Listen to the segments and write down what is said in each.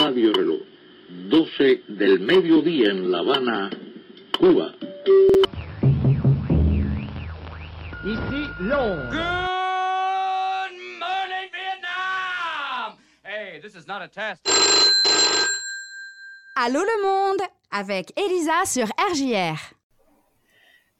Radio Reloj, 12 del mediodía en La Habana, Cuba. Ici Londres. Good morning, Vietnam! Hey, this is not a test. Allô le monde avec Elisa sur RJR.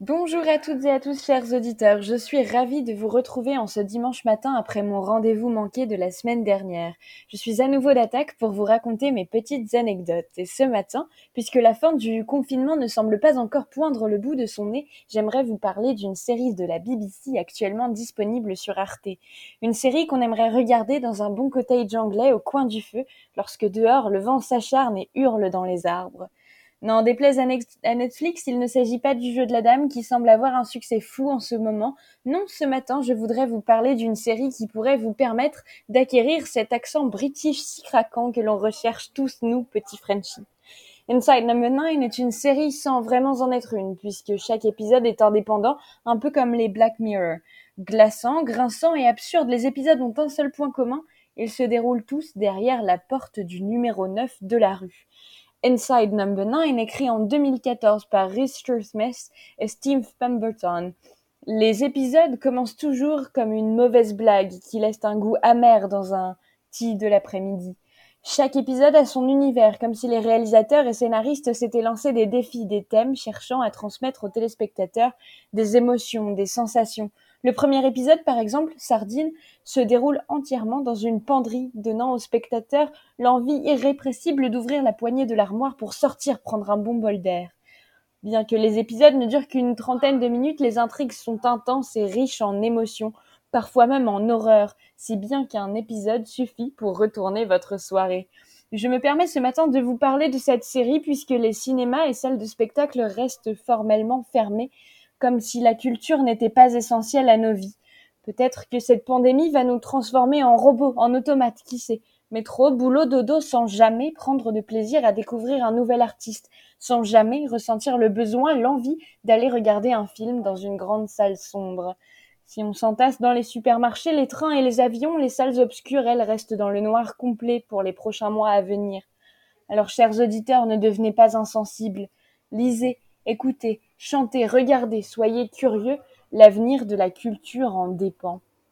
Bonjour à toutes et à tous chers auditeurs, je suis ravie de vous retrouver en ce dimanche matin après mon rendez-vous manqué de la semaine dernière. Je suis à nouveau d'attaque pour vous raconter mes petites anecdotes. Et ce matin, puisque la fin du confinement ne semble pas encore poindre le bout de son nez, j'aimerais vous parler d'une série de la BBC actuellement disponible sur Arte. Une série qu'on aimerait regarder dans un bon cottage anglais au coin du feu, lorsque dehors le vent s'acharne et hurle dans les arbres. N'en déplaise à, Netflix, il ne s'agit pas du jeu de la dame qui semble avoir un succès fou en ce moment. Non, ce matin, je voudrais vous parler d'une série qui pourrait vous permettre d'acquérir cet accent british si craquant que l'on recherche tous, nous, petits Frenchies. Inside Number 9 est une série sans vraiment en être une, puisque chaque épisode est indépendant, un peu comme les Black Mirror. Glaçant, grinçant et absurde, les épisodes ont un seul point commun, ils se déroulent tous derrière la porte du numéro 9 de la rue. Inside Number 9, écrit en 2014 par Rhys Smith et Steve Pemberton. Les épisodes commencent toujours comme une mauvaise blague qui laisse un goût amer dans un tea de l'après-midi. Chaque épisode a son univers, comme si les réalisateurs et scénaristes s'étaient lancés des défis, des thèmes cherchant à transmettre aux téléspectateurs des émotions, des sensations, le premier épisode, par exemple, Sardine, se déroule entièrement dans une penderie, donnant au spectateur l'envie irrépressible d'ouvrir la poignée de l'armoire pour sortir prendre un bon bol d'air. Bien que les épisodes ne durent qu'une trentaine de minutes, les intrigues sont intenses et riches en émotions, parfois même en horreur, si bien qu'un épisode suffit pour retourner votre soirée. Je me permets ce matin de vous parler de cette série puisque les cinémas et salles de spectacle restent formellement fermés comme si la culture n'était pas essentielle à nos vies. Peut-être que cette pandémie va nous transformer en robots, en automates, qui sait. Métro, boulot, dodo, sans jamais prendre de plaisir à découvrir un nouvel artiste, sans jamais ressentir le besoin, l'envie d'aller regarder un film dans une grande salle sombre. Si on s'entasse dans les supermarchés, les trains et les avions, les salles obscures, elles, restent dans le noir complet pour les prochains mois à venir. Alors, chers auditeurs, ne devenez pas insensibles. Lisez, écoutez, chantez, regardez, soyez curieux, l'avenir de la culture en dépend.